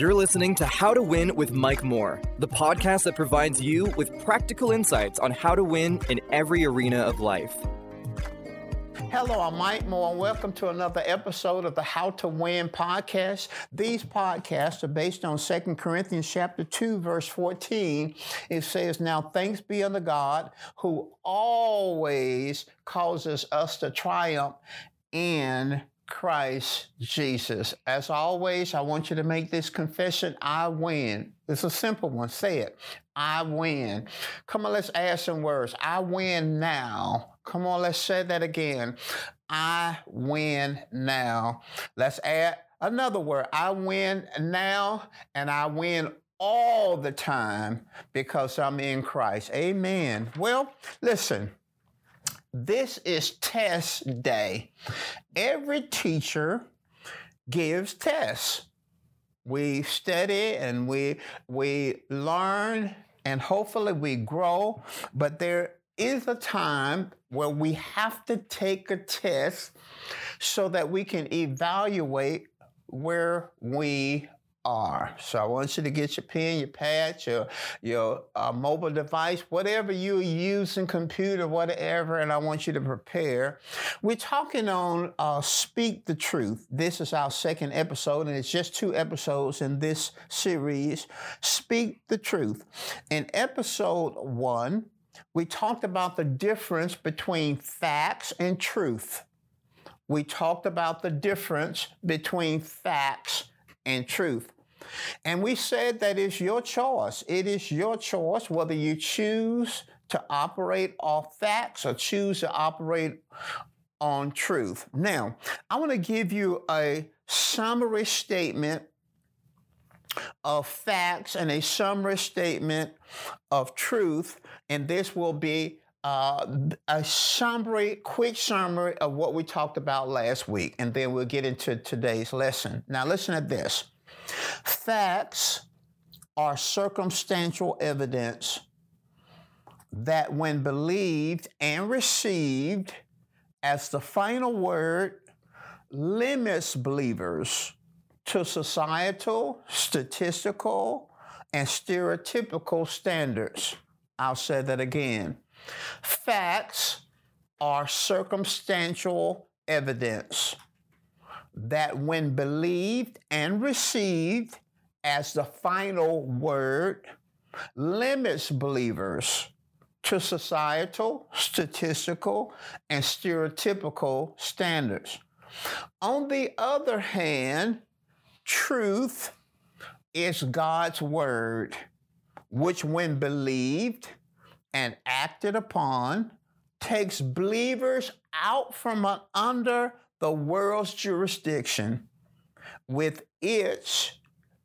You're listening to How to Win with Mike Moore, the podcast that provides you with practical insights on how to win in every arena of life. Hello, I'm Mike Moore, and welcome to another episode of the How to Win podcast. These podcasts are based on 2 Corinthians chapter 2, verse 14. It says, Now thanks be unto God who always causes us to triumph in Christ Jesus. As always, I want you to make this confession I win. It's a simple one. Say it. I win. Come on, let's add some words. I win now. Come on, let's say that again. I win now. Let's add another word. I win now and I win all the time because I'm in Christ. Amen. Well, listen. This is test day. Every teacher gives tests. We study and we we learn and hopefully we grow, but there is a time where we have to take a test so that we can evaluate where we are. So I want you to get your pen, your pad, your your uh, mobile device, whatever you're using, computer, whatever, and I want you to prepare. We're talking on uh, Speak the Truth. This is our second episode, and it's just two episodes in this series. Speak the Truth. In episode one, we talked about the difference between facts and truth. We talked about the difference between facts and truth. And we said that it's your choice. It is your choice whether you choose to operate off facts or choose to operate on truth. Now, I want to give you a summary statement of facts and a summary statement of truth, and this will be uh, a summary, quick summary of what we talked about last week, and then we'll get into today's lesson. Now, listen to this facts are circumstantial evidence that, when believed and received as the final word, limits believers to societal, statistical, and stereotypical standards. I'll say that again. Facts are circumstantial evidence that, when believed and received as the final word, limits believers to societal, statistical, and stereotypical standards. On the other hand, truth is God's word, which, when believed, and acted upon takes believers out from under the world's jurisdiction with its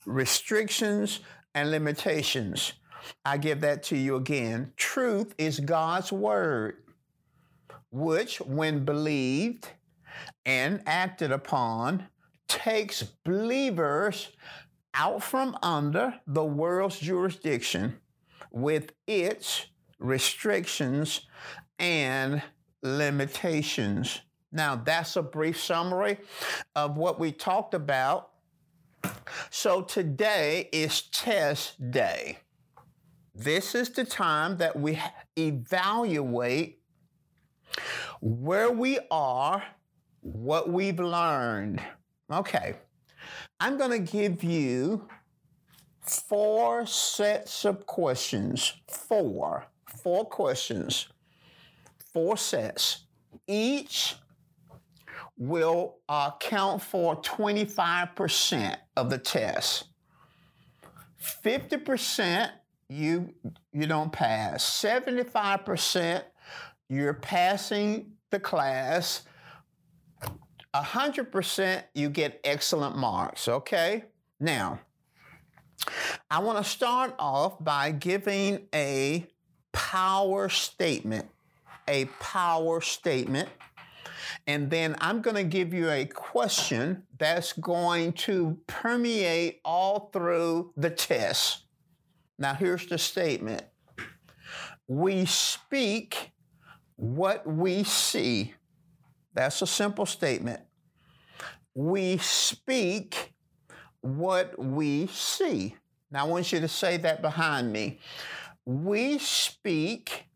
restrictions and limitations. I give that to you again. Truth is God's word, which, when believed and acted upon, takes believers out from under the world's jurisdiction with its restrictions, and limitations. Now, that's a brief summary of what we talked about. So, today is test day. This is the time that we evaluate where we are, what we've learned. Okay, I'm going to give you four sets of questions. Four four questions, four sets. Each will uh, count for 25% of the test. 50% you you don't pass. 75% you're passing the class. 100% you get excellent marks, okay? Now, I want to start off by giving a power statement, a power statement. And then I'm going to give you a question that's going to permeate all through the test. Now, here's the statement We speak what we see. That's a simple statement. We speak what we see. Now, I want you to say that behind me. We speak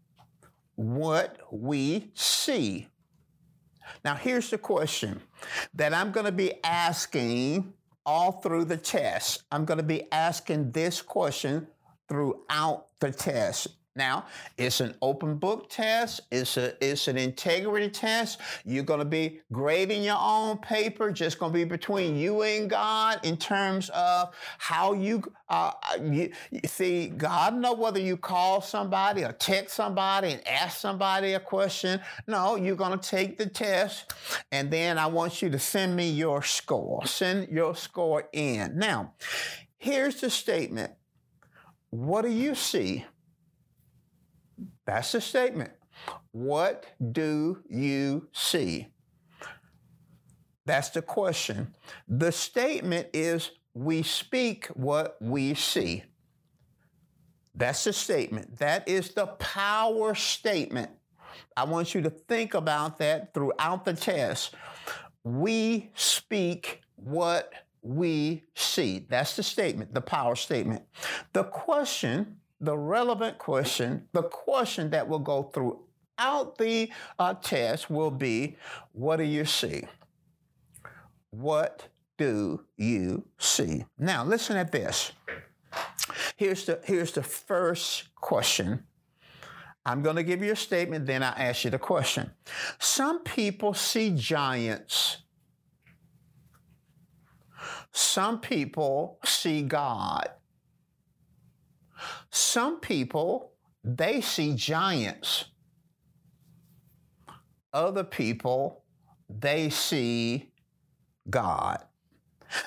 what we see. Now, here's the question that I'm going to be asking all through the test. I'm going to be asking this question throughout the test. Now, it's an open book test. It's a it's an integrity test. You're going to be grading your own paper. Just going to be between you and God in terms of how you uh, you, see. God know whether you call somebody or text somebody and ask somebody a question. No, you're going to take the test, and then I want you to send me your score. Send your score in. Now, here's the statement. What do you see? That's the statement. What do you see? That's the question. The statement is we speak what we see. That's the statement. That is the power statement. I want you to think about that throughout the test. We speak what we see. That's the statement, the power statement. The question the relevant question, the question that will go throughout the uh, test will be what do you see? What do you see? Now, listen at this. Here's the, here's the first question. I'm going to give you a statement, then I ask you the question. Some people see giants. Some people see God. Some people, they see giants. Other people, they see God.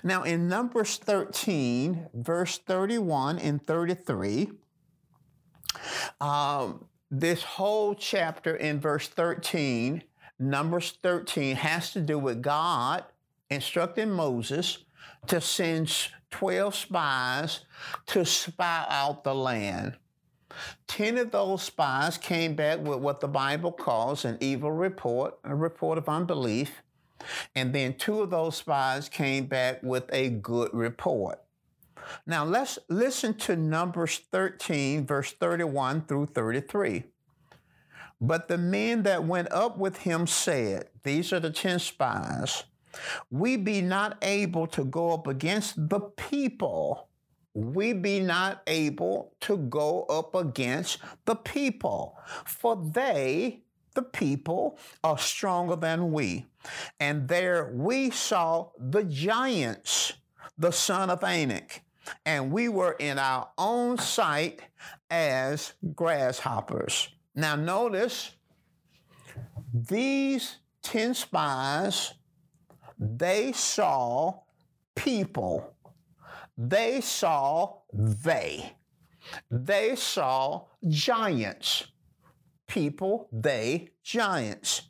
Now, in Numbers 13, verse 31 and 33, um, this whole chapter in verse 13, Numbers 13, has to do with God instructing Moses to send 12 spies to spy out the land. 10 of those spies came back with what the Bible calls an evil report, a report of unbelief. And then two of those spies came back with a good report. Now let's listen to Numbers 13, verse 31 through 33. But the men that went up with him said, These are the 10 spies we be not able to go up against the people. We be not able to go up against the people, for they, the people, are stronger than we. And there we saw the giants, the son of Anak, and we were in our own sight as grasshoppers. Now, notice these 10 spies they saw people. They saw they. They saw giants. People, they, giants.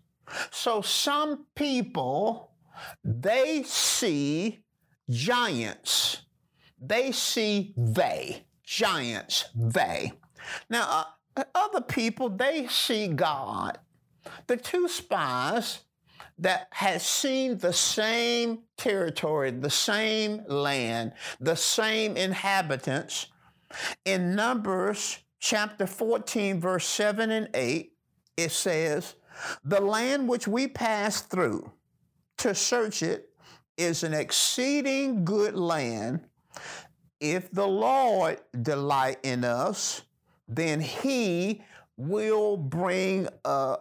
So some people, they see giants. They see they, giants, they. Now, uh, other people, they see God. The two spies, that has seen the same territory, the same land, the same inhabitants. In Numbers chapter 14, verse 7 and 8, it says, The land which we passed through to search it is an exceeding good land. If the Lord delight in us, then he will bring uh,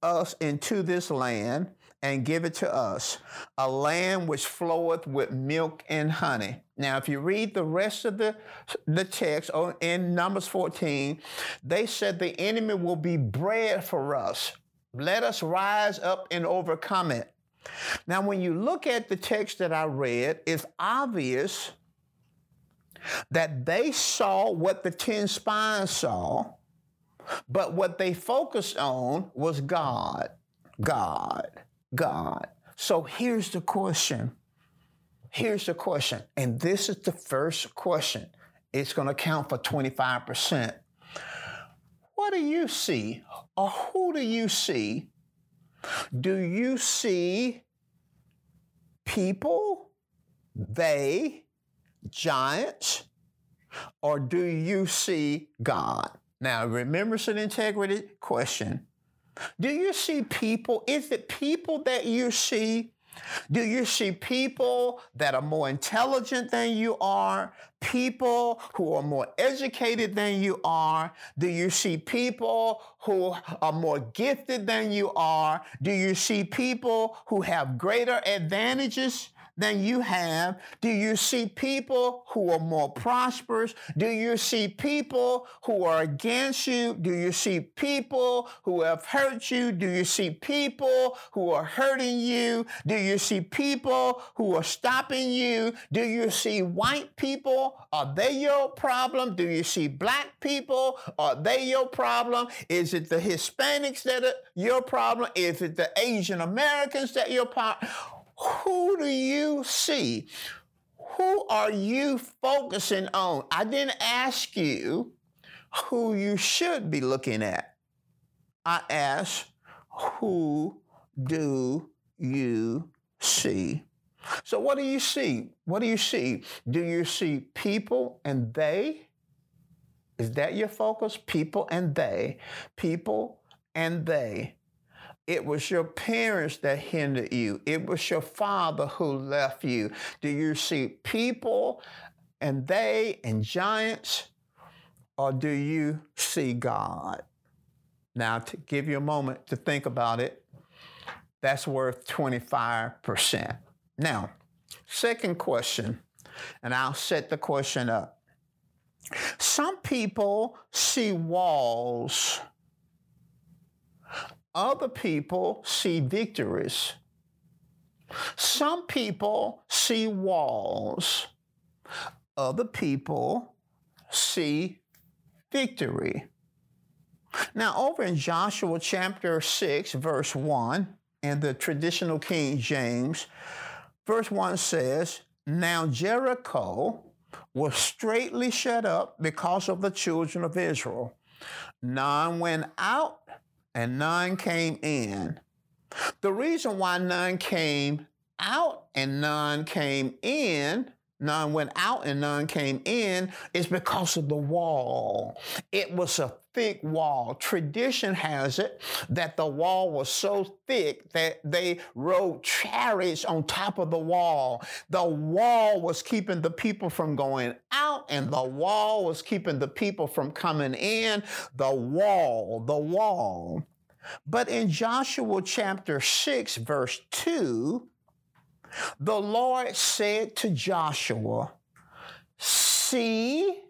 us into this land and give it to us, a land which floweth with milk and honey. Now, if you read the rest of the, the text in Numbers 14, they said the enemy will be bread for us. Let us rise up and overcome it. Now, when you look at the text that I read, it's obvious that they saw what the 10 spies saw, but what they focused on was God. God. God. So here's the question. Here's the question. And this is the first question. It's going to count for 25%. What do you see? Or who do you see? Do you see people, they, giants or do you see God? Now, remember it's an integrity question. Do you see people? Is it people that you see? Do you see people that are more intelligent than you are? People who are more educated than you are? Do you see people who are more gifted than you are? Do you see people who have greater advantages than you have? Do you see people who are more prosperous? Do you see people who are against you? Do you see people who have hurt you? Do you see people who are hurting you? Do you see people who are stopping you? Do you see white people? Are they your problem? Do you see black people? Are they your problem? Is it the Hispanics that are your problem? Is it the Asian Americans that your problem? Who do you see? Who are you focusing on? I didn't ask you who you should be looking at. I asked, who do you see? So, what do you see? What do you see? Do you see people and they? Is that your focus? People and they. People and they. It was your parents that hindered you. It was your father who left you. Do you see people and they and giants, or do you see God? Now, to give you a moment to think about it, that's worth 25%. Now, second question, and I'll set the question up. Some people see walls other people see victories. Some people see walls. Other people see victory. Now, over in Joshua chapter 6, verse 1, in the traditional King James, verse 1 says, Now Jericho was straightly shut up because of the children of Israel. None went out and none came in. The reason why none came out and none came in, none went out and none came in, is because of the wall. It was a thick wall. Tradition has it that the wall was so thick that they rode chariots on top of the wall. The wall was keeping the people from going out, and the wall was keeping the people from coming in. The wall, the wall. But in Joshua chapter 6, verse 2, the Lord said to Joshua, See,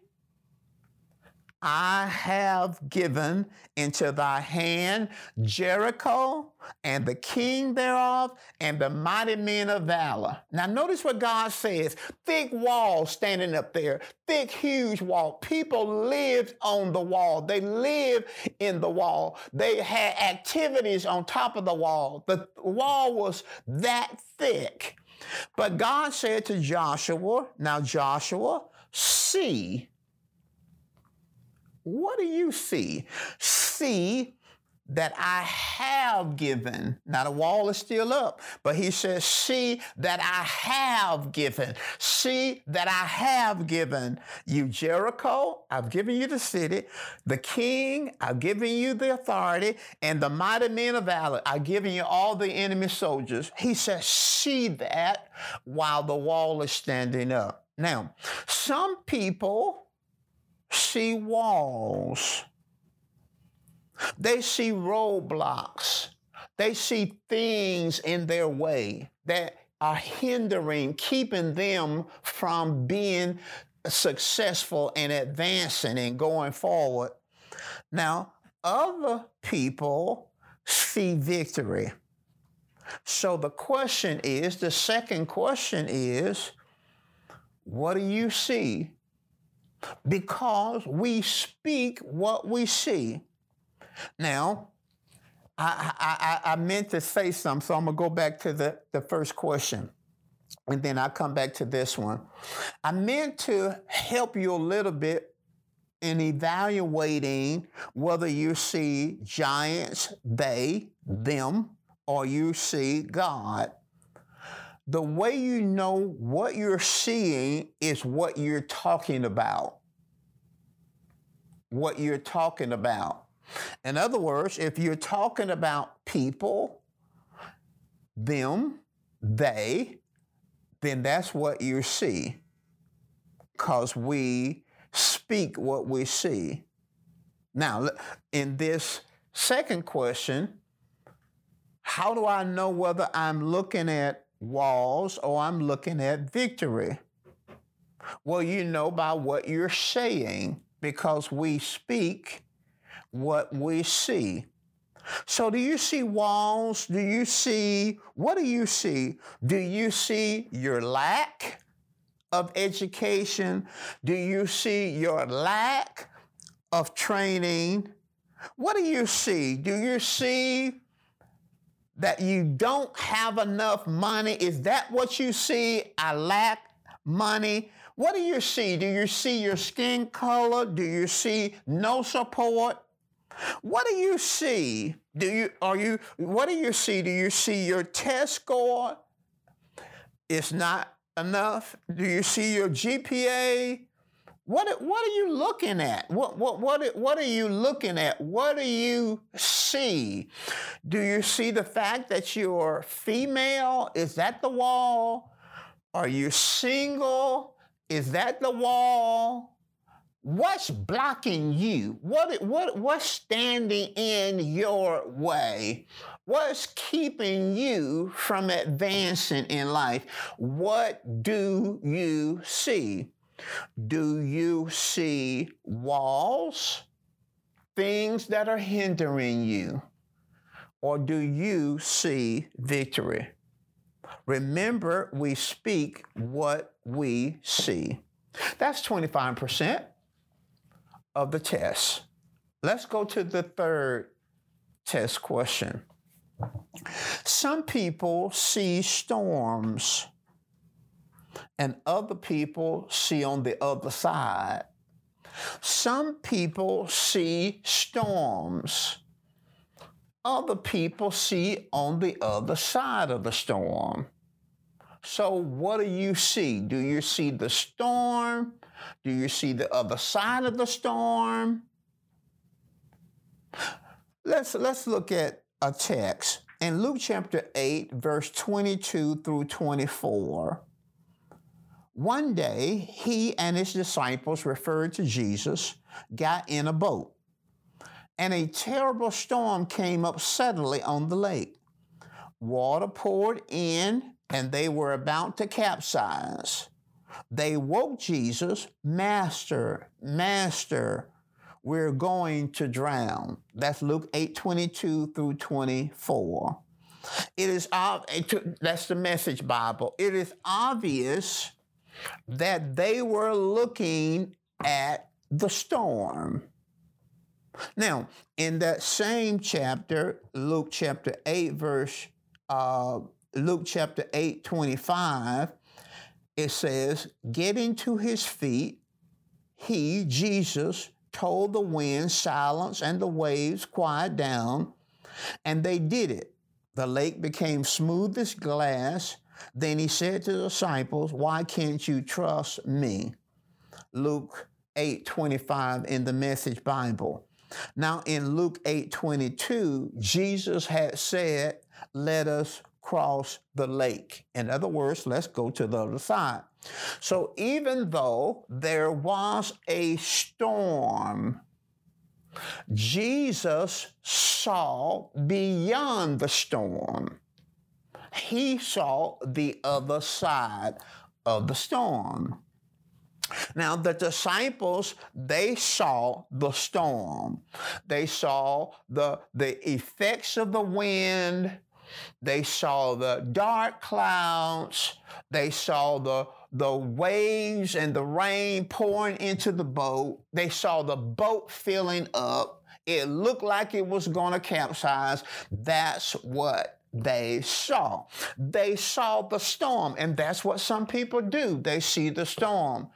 I have given into thy hand Jericho and the king thereof and the mighty men of valor. Now, notice what God says thick wall standing up there, thick, huge wall. People lived on the wall, they lived in the wall, they had activities on top of the wall. The wall was that thick. But God said to Joshua, Now, Joshua, see what do you see? See that I have given. Now the wall is still up, but he says, See that I have given. See that I have given you Jericho. I've given you the city, the king. I've given you the authority, and the mighty men of valor. I've given you all the enemy soldiers. He says, See that while the wall is standing up. Now, some people see walls. They see roadblocks. They see things in their way that are hindering, keeping them from being successful and advancing and going forward. Now, other people see victory. So the question is the second question is what do you see because we speak what we see. Now, I, I, I meant to say something, so I'm going to go back to the, the first question. And then I'll come back to this one. I meant to help you a little bit in evaluating whether you see giants, they, them, or you see God. The way you know what you're seeing is what you're talking about. What you're talking about. In other words, if you're talking about people, them, they, then that's what you see. Because we speak what we see. Now, in this second question, how do I know whether I'm looking at walls or I'm looking at victory? Well, you know by what you're saying because we speak what we see. So, do you see walls? Do you see, what do you see? Do you see your lack of education? Do you see your lack of training? What do you see? Do you see that you don't have enough money? Is that what you see? I lack money. What do you see? Do you see your skin color? Do you see no support? What do you see? Do you are you what do you see? Do you see your test score? It's not enough. Do you see your GPA? What, what are you looking at? What, what, what, what are you looking at? What do you see? Do you see the fact that you're female? Is that the wall? Are you single? Is that the wall? What's blocking you? What, what, what's standing in your way? What's keeping you from advancing in life? What do you see? Do you see walls, things that are hindering you? Or do you see victory? Remember, we speak what we see. That's 25% of the test. Let's go to the third test question. Some people see storms and other people see on the other side. Some people see storms. Other people see on the other side of the storm. So, what do you see? Do you see the storm? Do you see the other side of the storm? Let's, let's look at a text in Luke chapter 8, verse 22 through 24. One day, he and his disciples, referred to Jesus, got in a boat, and a terrible storm came up suddenly on the lake. Water poured in, and they were about to capsize. They woke Jesus, Master, Master, we're going to drown. That's Luke 8 22 through 24. It is, that's the message Bible. It is obvious that they were looking at the storm. Now, in that same chapter, Luke chapter 8, verse, uh, Luke chapter 8, 25, it says, Getting to his feet, he, Jesus, told the wind, silence, and the waves, quiet down, and they did it. The lake became smooth as glass then he said to the disciples, Why can't you trust me? Luke 8 25 in the Message Bible. Now, in Luke 8 22, Jesus had said, Let us cross the lake. In other words, let's go to the other side. So, even though there was a storm, Jesus saw beyond the storm he saw the other side of the storm. Now, the disciples, they saw the storm. They saw the, the effects of the wind. They saw the dark clouds. They saw the, the waves and the rain pouring into the boat. They saw the boat filling up. It looked like it was going to capsize. That's what they saw. They saw the storm, and that's what some people do. They see the storm.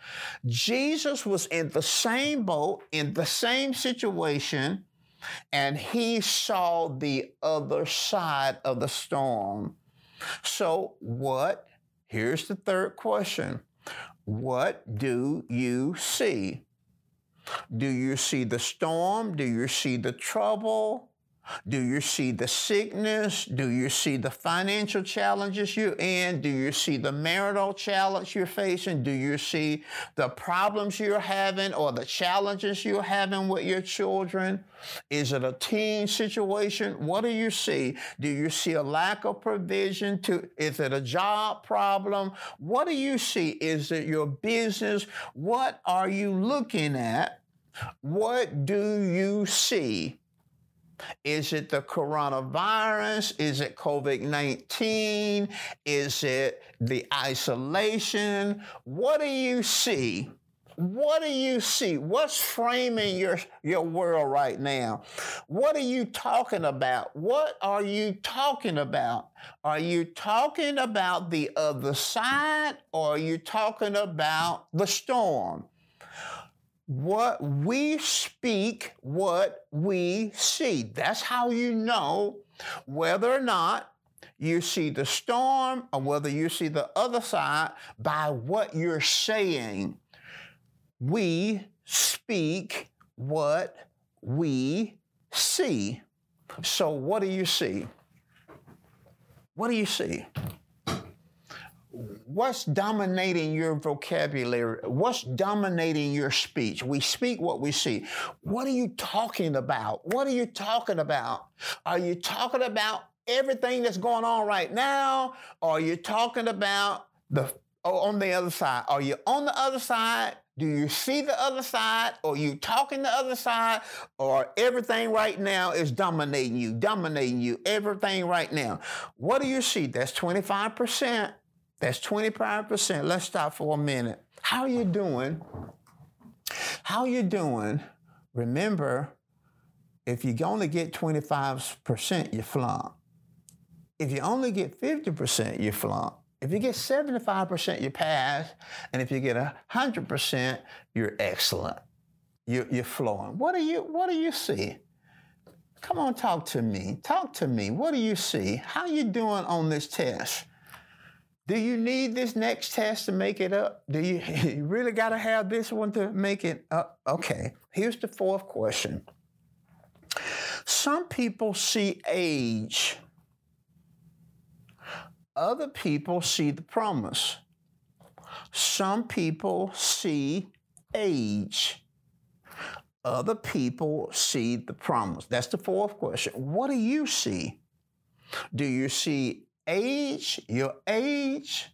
Jesus was in the same boat, in the same situation, and he saw the other side of the storm. So, what Here's the third question What do you see? Do you see the storm? Do you see the trouble? Do you see the sickness? Do you see the financial challenges you're in? Do you see the marital challenge you're facing? Do you see the problems you're having or the challenges you're having with your children? Is it a teen situation? What do you see? Do you see a lack of provision to is it a job problem? What do you see? Is it your business? What are you looking at? What do you see? Is it the coronavirus? Is it COVID 19? Is it the isolation? What do you see? What do you see? What's framing your, your world right now? What are you talking about? What are you talking about? Are you talking about the other side or are you talking about the storm? What we speak, what we see. That's how you know whether or not you see the storm or whether you see the other side by what you're saying. We speak what we see. So, what do you see? What do you see? What's dominating your vocabulary? What's dominating your speech? We speak what we see. What are you talking about? What are you talking about? Are you talking about everything that's going on right now? Or are you talking about the oh, on the other side? Are you on the other side? Do you see the other side? Or you talking the other side? Or everything right now is dominating you, dominating you, everything right now. What do you see? That's 25%. That's 25%. Let's stop for a minute. How are you doing? How are you doing? Remember, if you only get 25%, you flunk. If you only get 50%, you flunk. If you get 75%, you pass. And if you get 100%, you're excellent. You're, you're flowing. What do you, what do you see? Come on, talk to me. Talk to me. What do you see? How are you doing on this test? Do you need this next test to make it up? Do you, you really got to have this one to make it up? Okay, here's the fourth question. Some people see age, other people see the promise. Some people see age. Other people see the promise. That's the fourth question. What do you see? Do you see age, your age,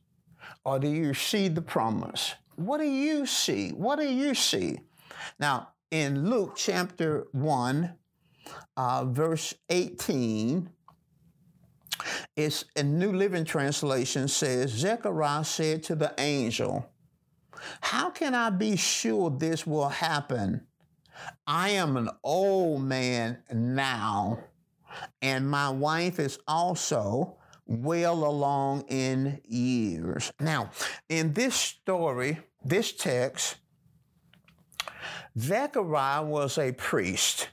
or do you see the promise? What do you see? What do you see? Now, in Luke chapter 1, uh, verse 18, it's a New Living Translation says, Zechariah said to the angel, How can I be sure this will happen? I am an old man now, and my wife is also well along in years. Now, in this story, this text, Zechariah was a priest,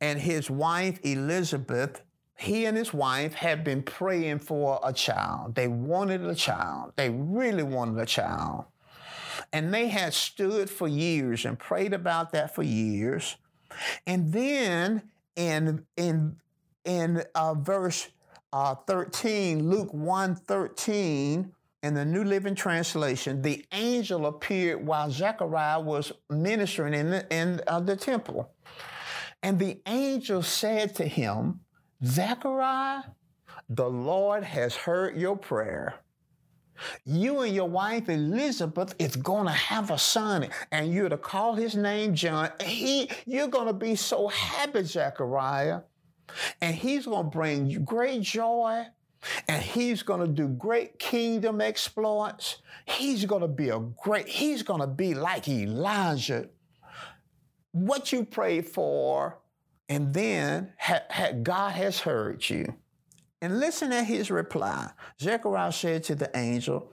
and his wife Elizabeth, he and his wife had been praying for a child. They wanted a child, they really wanted a child. And they had stood for years and prayed about that for years. And then in, in, in uh, verse uh, 13, Luke 1 13, in the New Living Translation, the angel appeared while Zechariah was ministering in the, in, uh, the temple. And the angel said to him, Zechariah, the Lord has heard your prayer. You and your wife Elizabeth is going to have a son, and you're to call his name John. He, you're going to be so happy, Zechariah. And he's going to bring you great joy and he's going to do great kingdom exploits. He's going to be a great, he's going to be like Elijah. What you pray for, and then ha, ha, God has heard you. And listen at his reply. Zechariah said to the angel,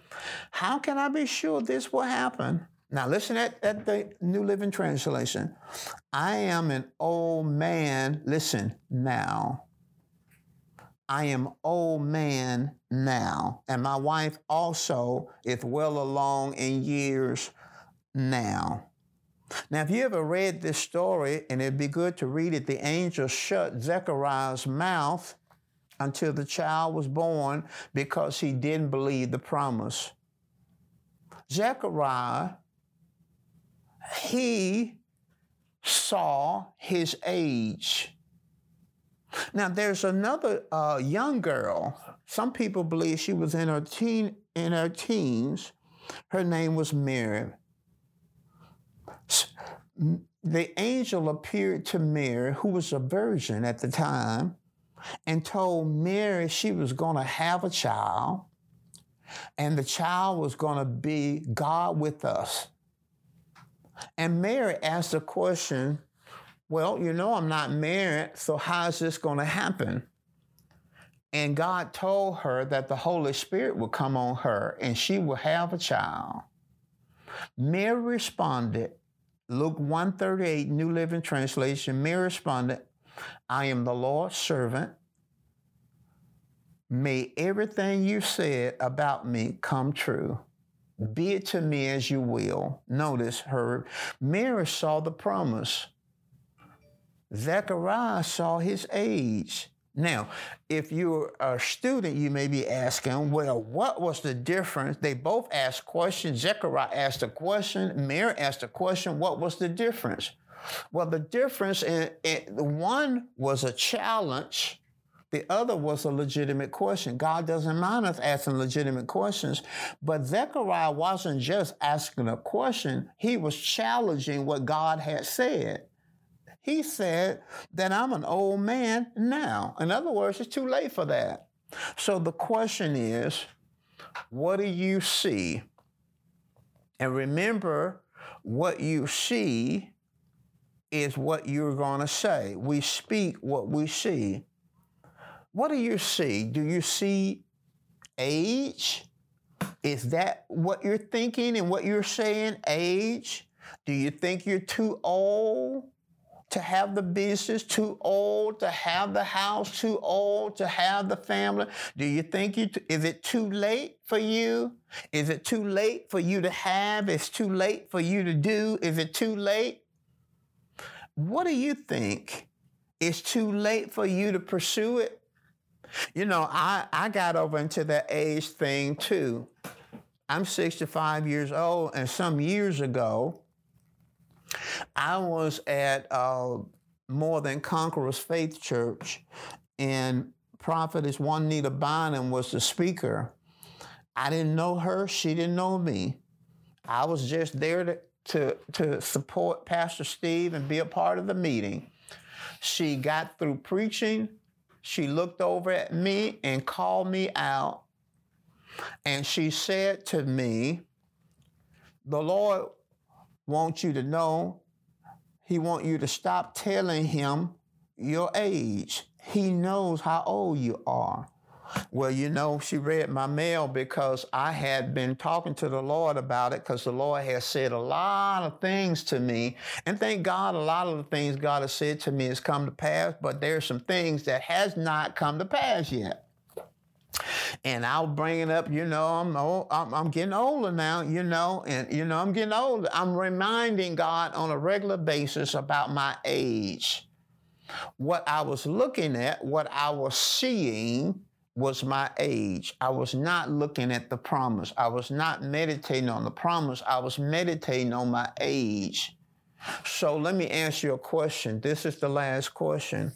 How can I be sure this will happen? Now, listen at, at the New Living Translation. I am an old man, listen now. I am old man now, and my wife also is well along in years now. Now, if you ever read this story, and it'd be good to read it, the angel shut Zechariah's mouth until the child was born because he didn't believe the promise. Zechariah, he saw his age. Now, there's another uh, young girl. Some people believe she was in her teen in her teens. Her name was Mary. The angel appeared to Mary, who was a virgin at the time, and told Mary she was going to have a child, and the child was going to be God with us. And Mary asked a question Well, you know, I'm not married, so how is this going to happen? And God told her that the Holy Spirit would come on her and she will have a child. Mary responded, Luke 138, New Living Translation, Mary responded, I am the Lord's servant. May everything you said about me come true. Be it to me as you will. Notice her. Mary saw the promise. Zechariah saw his age. Now, if you're a student, you may be asking, well, what was the difference? They both asked questions. Zechariah asked a question, Mary asked a question. What was the difference? Well, the difference in, in one was a challenge the other was a legitimate question. God doesn't mind us asking legitimate questions, but Zechariah wasn't just asking a question, he was challenging what God had said. He said that I'm an old man now. In other words, it's too late for that. So the question is, what do you see? And remember, what you see is what you're going to say. We speak what we see. What do you see? Do you see age? Is that what you're thinking and what you're saying? Age? Do you think you're too old to have the business, too old to have the house, too old to have the family? Do you think you t- is it too late for you? Is it too late for you to have? It's too late for you to do? Is it too late? What do you think? It's too late for you to pursue it? You know, I, I got over into that age thing too. I'm 65 years old, and some years ago, I was at uh, More Than Conquerors Faith Church, and Prophetess Juanita Bynum was the speaker. I didn't know her, she didn't know me. I was just there to, to, to support Pastor Steve and be a part of the meeting. She got through preaching she looked over at me and called me out. And she said to me, The Lord wants you to know, He wants you to stop telling Him your age. He knows how old you are. Well, you know, she read my mail because I had been talking to the Lord about it because the Lord has said a lot of things to me. And thank God, a lot of the things God has said to me has come to pass, but there's some things that has not come to pass yet. And I'll bring it up, you know, I'm, old, I'm, I'm getting older now, you know, and, you know, I'm getting older. I'm reminding God on a regular basis about my age. What I was looking at, what I was seeing, was my age. I was not looking at the promise. I was not meditating on the promise. I was meditating on my age. So let me ask you a question. This is the last question.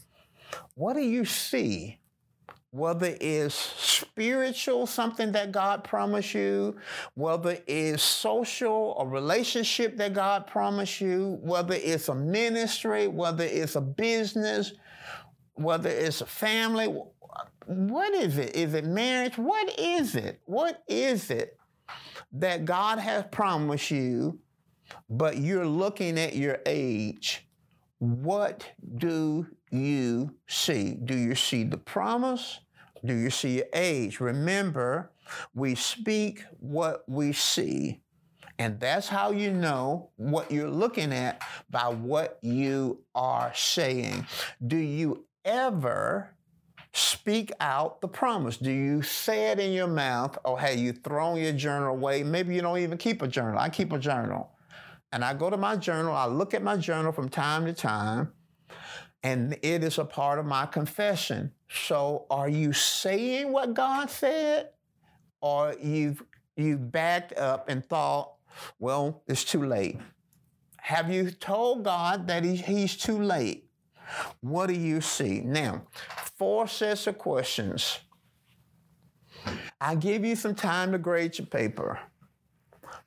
What do you see? Whether it's spiritual, something that God promised you, whether it's social, a relationship that God promised you, whether it's a ministry, whether it's a business, whether it's a family, what is it? Is it marriage? What is it? What is it that God has promised you, but you're looking at your age? What do you see? Do you see the promise? Do you see your age? Remember, we speak what we see. And that's how you know what you're looking at by what you are saying. Do you ever speak out the promise? Do you say it in your mouth oh, or have you thrown your journal away? Maybe you don't even keep a journal. I keep a journal. And I go to my journal, I look at my journal from time to time, and it is a part of my confession. So are you saying what God said? Or you've you backed up and thought, well, it's too late. Have you told God that he, he's too late? What do you see? Now, four sets of questions. I give you some time to grade your paper,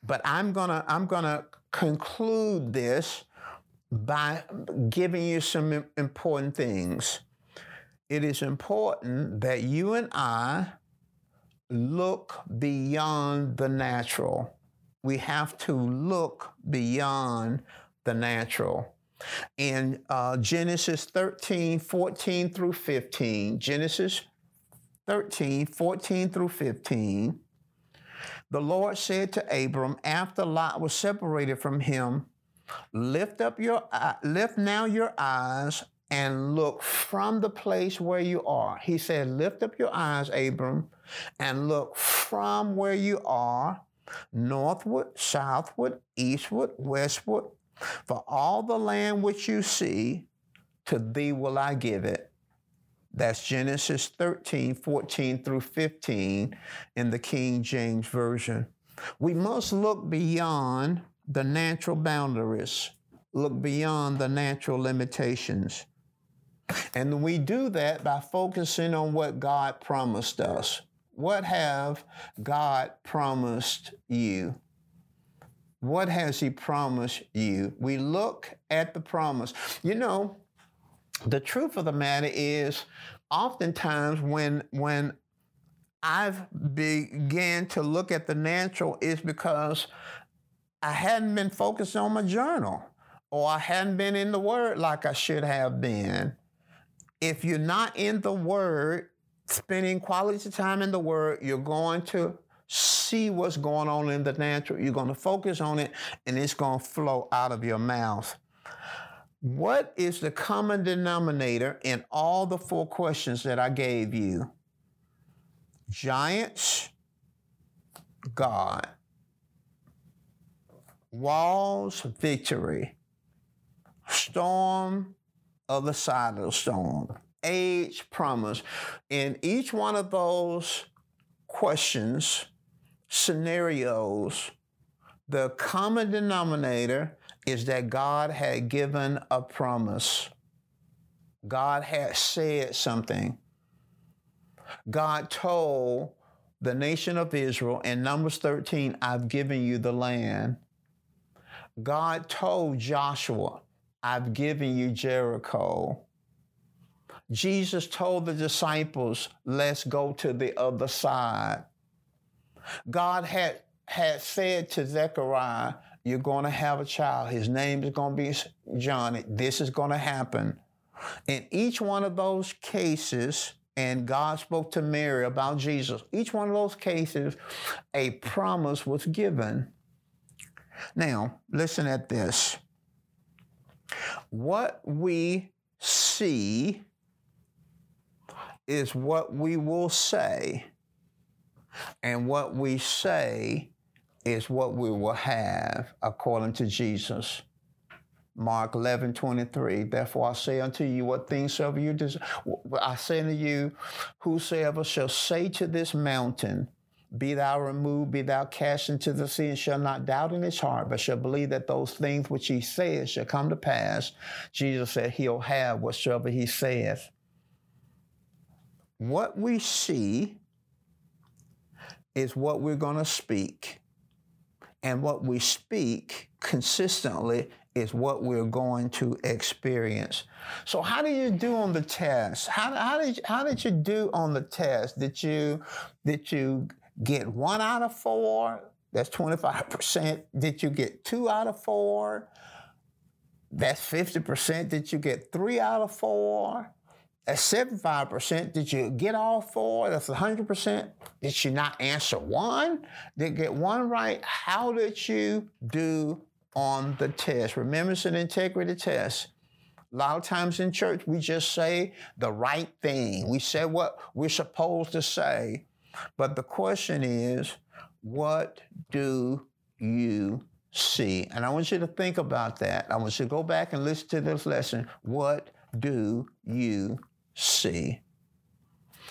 but I'm gonna I'm gonna conclude this by giving you some important things. It is important that you and I look beyond the natural. We have to look beyond the natural. In uh, Genesis 13, 14 through 15, Genesis 13, 14 through 15, the Lord said to Abram after Lot was separated from him, Lift up your lift now your eyes and look from the place where you are. He said, Lift up your eyes, Abram, and look from where you are, northward, southward, eastward, westward, for all the land which you see, to thee will I give it. That's Genesis 13, 14 through 15 in the King James Version. We must look beyond the natural boundaries, look beyond the natural limitations. And we do that by focusing on what God promised us. What have God promised you? What has He promised you? We look at the promise. You know, the truth of the matter is, oftentimes when when I've began to look at the natural is because I hadn't been focused on my journal or I hadn't been in the Word like I should have been. If you're not in the Word, spending quality time in the Word, you're going to see what's going on in the natural. You're going to focus on it, and it's going to flow out of your mouth. What is the common denominator in all the four questions that I gave you? Giants, God. Walls, victory. Storm, other side of the storm. Age, promise. In each one of those questions, scenarios, the common denominator is that God had given a promise. God had said something. God told the nation of Israel in Numbers 13, I've given you the land. God told Joshua, I've given you Jericho. Jesus told the disciples, let's go to the other side. God had, had said to Zechariah, you're going to have a child. His name is going to be John. This is going to happen. In each one of those cases, and God spoke to Mary about Jesus, each one of those cases, a promise was given. Now, listen at this. What we see is what we will say, and what we say is what we will have according to Jesus. Mark 11, 23. Therefore I say unto you, what things soever you desire. I say unto you, whosoever shall say to this mountain, be thou removed, be thou cast into the sea, and shall not doubt in his heart, but shall believe that those things which he says shall come to pass. Jesus said he'll have whatsoever he saith. What we see is what we're going to speak. And what we speak consistently is what we're going to experience. So, how did you do on the test? How, how, did, how did you do on the test? Did you, did you get one out of four? That's 25%. Did you get two out of four? That's 50%. Did you get three out of four? That's 75%. Did you get all four? That's 100%. Did you not answer one? Did get one right? How did you do on the test? Remember, it's an integrity test. A lot of times in church, we just say the right thing. We say what we're supposed to say. But the question is, what do you see? And I want you to think about that. I want you to go back and listen to this lesson. What do you see?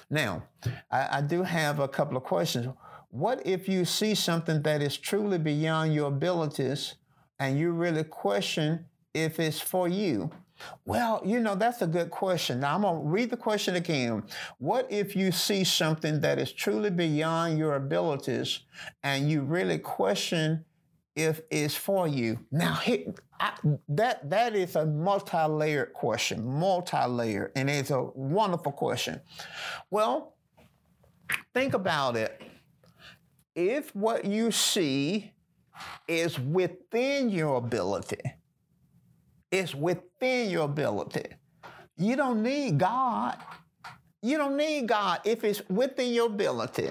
Now, I, I do have a couple of questions. What if you see something that is truly beyond your abilities and you really question if it's for you? Well, you know, that's a good question. Now, I'm going to read the question again. What if you see something that is truly beyond your abilities and you really question if it's for you? Now, I, that, that is a multi layered question, multi layered, and it's a wonderful question. Well, think about it. If what you see is within your ability, it's within your ability. You don't need God. You don't need God if it's within your ability.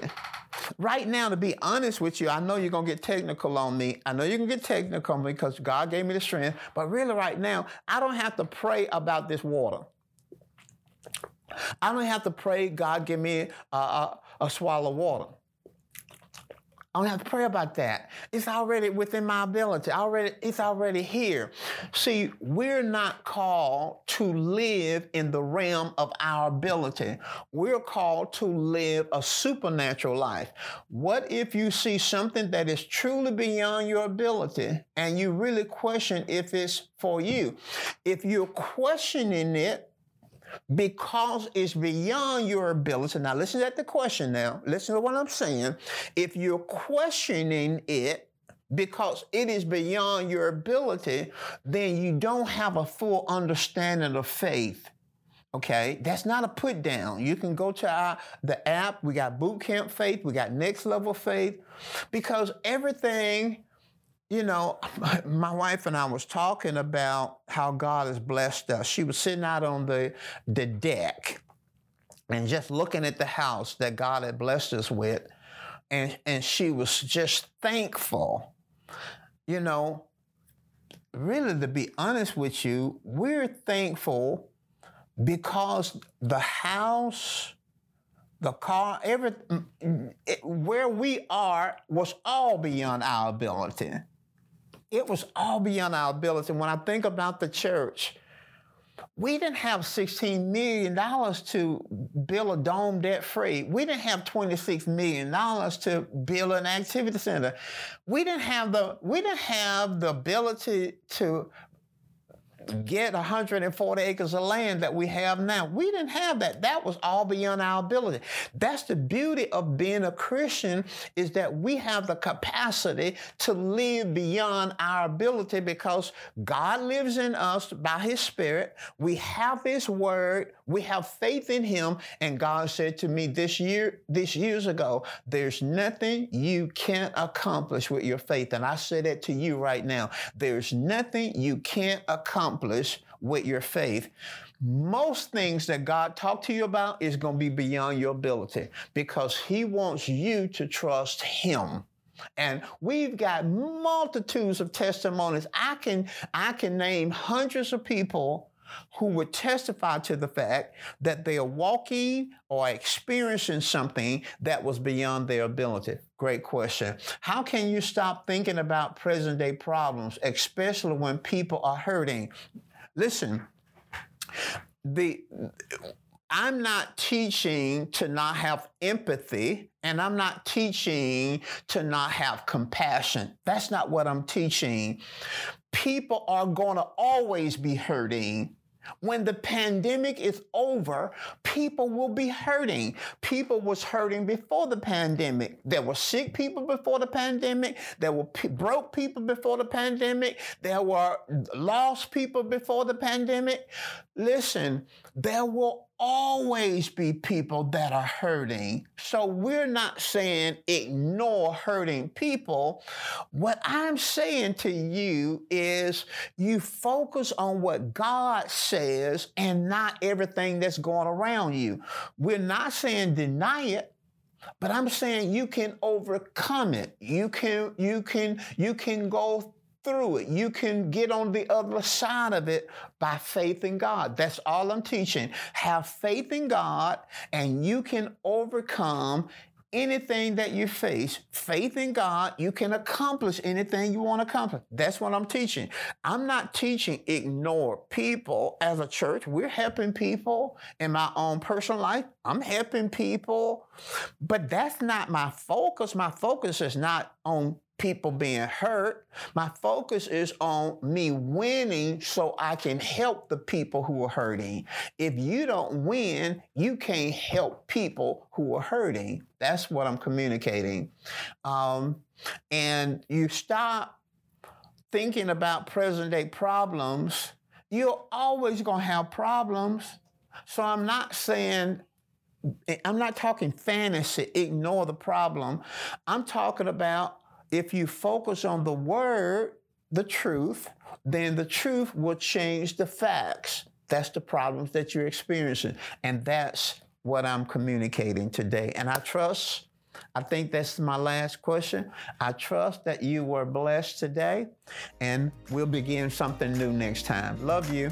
Right now, to be honest with you, I know you're going to get technical on me. I know you're going to get technical because God gave me the strength. But really, right now, I don't have to pray about this water. I don't have to pray, God, give me a, a, a swallow of water. I don't have to pray about that. It's already within my ability. Already, it's already here. See, we're not called to live in the realm of our ability. We're called to live a supernatural life. What if you see something that is truly beyond your ability and you really question if it's for you? If you're questioning it, because it's beyond your ability. Now, listen to the question now. Listen to what I'm saying. If you're questioning it, because it is beyond your ability, then you don't have a full understanding of faith. Okay, that's not a put down. You can go to our the app. We got boot camp faith. We got next level faith, because everything you know, my wife and I was talking about how God has blessed us. She was sitting out on the, the deck and just looking at the house that God had blessed us with. And, and she was just thankful. You know, really, to be honest with you, we're thankful because the house, the car, every, where we are was all beyond our ability it was all beyond our ability. When I think about the church, we didn't have $16 million to build a dome debt free. We didn't have $26 million to build an activity center. We didn't have the, we didn't have the ability to get 140 acres of land that we have now. We didn't have that. That was all beyond our ability. That's the beauty of being a Christian is that we have the capacity to live beyond our ability because God lives in us by his spirit. We have his word. We have faith in him. And God said to me this year, this years ago, there's nothing you can't accomplish with your faith. And I say that to you right now. There's nothing you can't accomplish accomplish with your faith, most things that God talked to you about is going to be beyond your ability because He wants you to trust Him. And we've got multitudes of testimonies. I can, I can name hundreds of people who would testify to the fact that they are walking or experiencing something that was beyond their ability. Great question. How can you stop thinking about present day problems, especially when people are hurting? Listen, the I'm not teaching to not have empathy and I'm not teaching to not have compassion. That's not what I'm teaching. People are going to always be hurting when the pandemic is over, people will be hurting. People was hurting before the pandemic. There were sick people before the pandemic. There were p- broke people before the pandemic. There were lost people before the pandemic. Listen, there will always be people that are hurting. So we're not saying ignore hurting people. What I'm saying to you is you focus on what God says and not everything that's going around you. We're not saying deny it. But I'm saying you can overcome it. You can you can you can go through it. You can get on the other side of it by faith in God. That's all I'm teaching. Have faith in God, and you can overcome anything that you face, faith in God, you can accomplish anything you want to accomplish. That's what I'm teaching. I'm not teaching ignore people as a church. We're helping people in my own personal life. I'm helping people, but that's not my focus. My focus is not on people being hurt. My focus is on me winning so I can help the people who are hurting. If you don't win, you can't help people who are hurting. That's what I'm communicating. Um, and you stop thinking about present day problems, you're always going to have problems. So I'm not saying I'm not talking fantasy, ignore the problem. I'm talking about if you focus on the word, the truth, then the truth will change the facts. That's the problems that you're experiencing. And that's what I'm communicating today. And I trust, I think that's my last question. I trust that you were blessed today, and we'll begin something new next time. Love you.